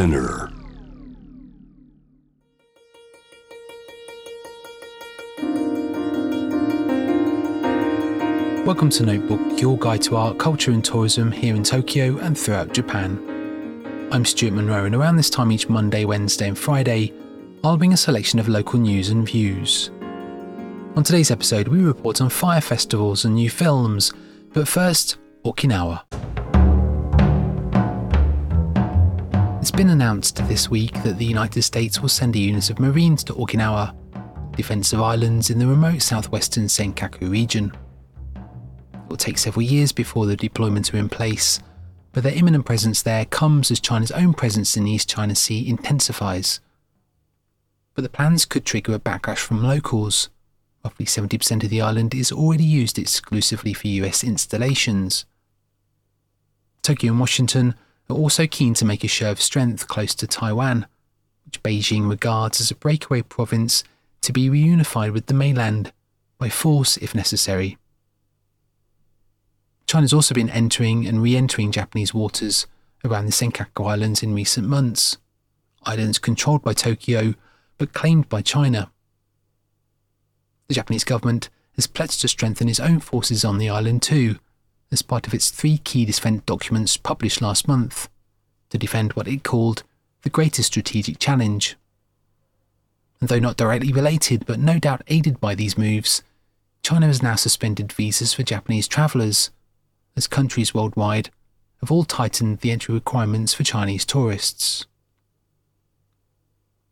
Spinner. Welcome to Notebook, your guide to art, culture, and tourism here in Tokyo and throughout Japan. I'm Stuart Monroe, and around this time each Monday, Wednesday, and Friday, I'll bring a selection of local news and views. On today's episode, we report on fire festivals and new films, but first, Okinawa. It's been announced this week that the United States will send a unit of Marines to Okinawa, defensive islands in the remote southwestern Senkaku region. It will take several years before the deployments are in place, but their imminent presence there comes as China's own presence in the East China Sea intensifies. But the plans could trigger a backlash from locals. Roughly 70% of the island is already used exclusively for US installations. Tokyo and Washington are also keen to make a show of strength close to Taiwan, which Beijing regards as a breakaway province to be reunified with the mainland by force if necessary. China's also been entering and re entering Japanese waters around the Senkaku Islands in recent months, islands controlled by Tokyo but claimed by China. The Japanese government has pledged to strengthen its own forces on the island too as part of its three key defence documents published last month to defend what it called the greatest strategic challenge. And though not directly related, but no doubt aided by these moves, China has now suspended visas for Japanese travellers, as countries worldwide have all tightened the entry requirements for Chinese tourists.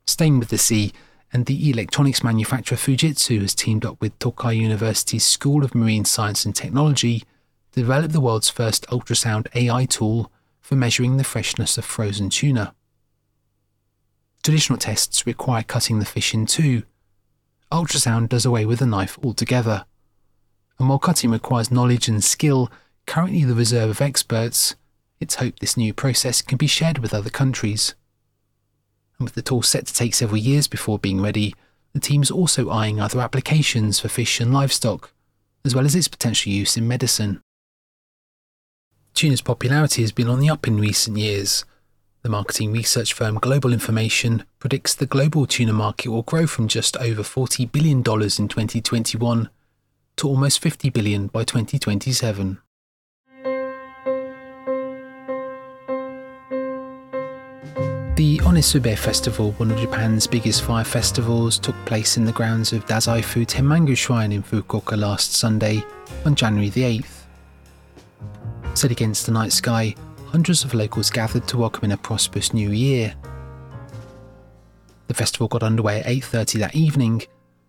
Staying with the sea, and the electronics manufacturer Fujitsu has teamed up with Tokai University's School of Marine Science and Technology to develop the world's first ultrasound AI tool for measuring the freshness of frozen tuna. Traditional tests require cutting the fish in two. Ultrasound does away with the knife altogether. And while cutting requires knowledge and skill, currently the reserve of experts, it's hoped this new process can be shared with other countries. And with the tool set to take several years before being ready, the team's also eyeing other applications for fish and livestock, as well as its potential use in medicine. Tuna's popularity has been on the up in recent years. The marketing research firm Global Information predicts the global tuna market will grow from just over $40 billion in 2021 to almost 50 billion by 2027. The Onisube Festival, one of Japan's biggest fire festivals, took place in the grounds of Dazaifu Tenmangu Shrine in Fukuoka last Sunday on January the 8th. Set against the night sky, hundreds of locals gathered to welcome in a prosperous new year. The festival got underway at 8.30 that evening,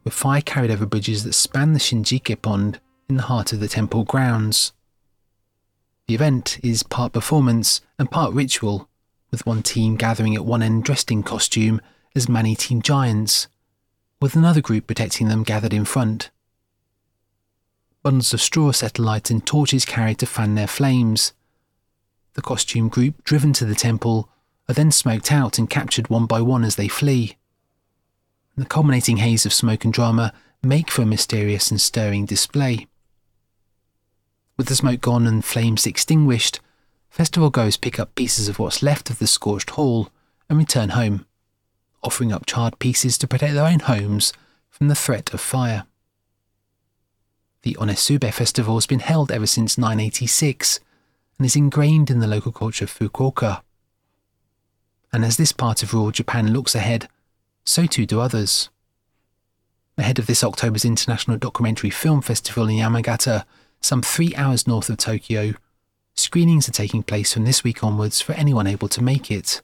with fire carried over bridges that span the Shinjike Pond in the heart of the temple grounds. The event is part performance and part ritual, with one team gathering at one end dressed in costume as man-eating giants, with another group protecting them gathered in front bundles of straw set alight and torches carried to fan their flames. The costume group, driven to the temple, are then smoked out and captured one by one as they flee. The culminating haze of smoke and drama make for a mysterious and stirring display. With the smoke gone and flames extinguished, festival goers pick up pieces of what's left of the scorched hall and return home, offering up charred pieces to protect their own homes from the threat of fire. The Onisube festival has been held ever since 986 and is ingrained in the local culture of Fukuoka. And as this part of rural Japan looks ahead, so too do others. Ahead of this October's International Documentary Film Festival in Yamagata, some three hours north of Tokyo, screenings are taking place from this week onwards for anyone able to make it.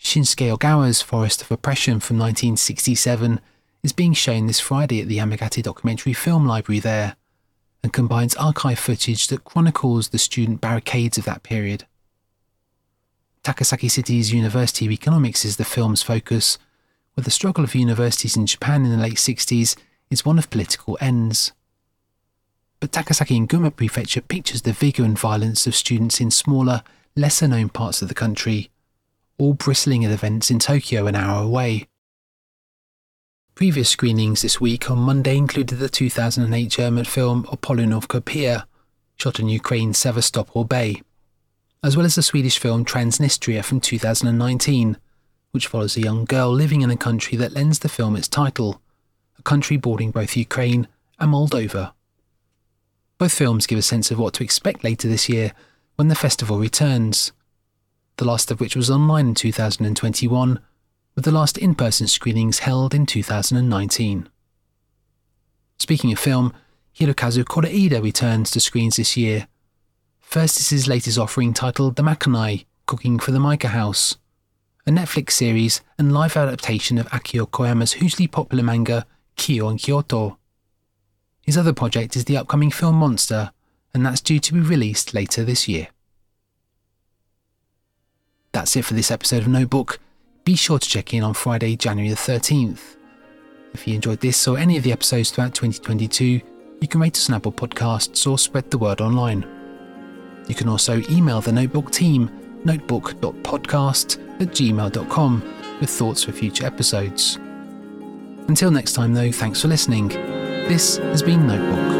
Shinsuke Ogawa's Forest of Oppression from 1967 is being shown this Friday at the Yamagata Documentary Film Library there and combines archive footage that chronicles the student barricades of that period. Takasaki City's University of Economics is the film's focus, where the struggle of universities in Japan in the late 60s is one of political ends. But Takasaki and Gunma Prefecture pictures the vigour and violence of students in smaller, lesser known parts of the country, all bristling at events in Tokyo an hour away. Previous screenings this week on Monday included the 2008 German film Apollonovka shot in Ukraine's Sevastopol Bay, as well as the Swedish film Transnistria from 2019, which follows a young girl living in a country that lends the film its title, a country bordering both Ukraine and Moldova. Both films give a sense of what to expect later this year when the festival returns, the last of which was online in 2021, with the last in person screenings held in 2019. Speaking of film, Hirokazu Koreeda returns to screens this year. First is his latest offering titled The Makanai Cooking for the Maiko House, a Netflix series and live adaptation of Aiko Koyama's hugely popular manga Kiyo in Kyoto. His other project is the upcoming film Monster, and that's due to be released later this year. That's it for this episode of Notebook. Be sure to check in on Friday, January the 13th. If you enjoyed this or any of the episodes throughout 2022, you can rate us on Apple Podcasts or spread the word online. You can also email the Notebook team, notebook.podcast at gmail.com, with thoughts for future episodes. Until next time, though, thanks for listening. This has been Notebook.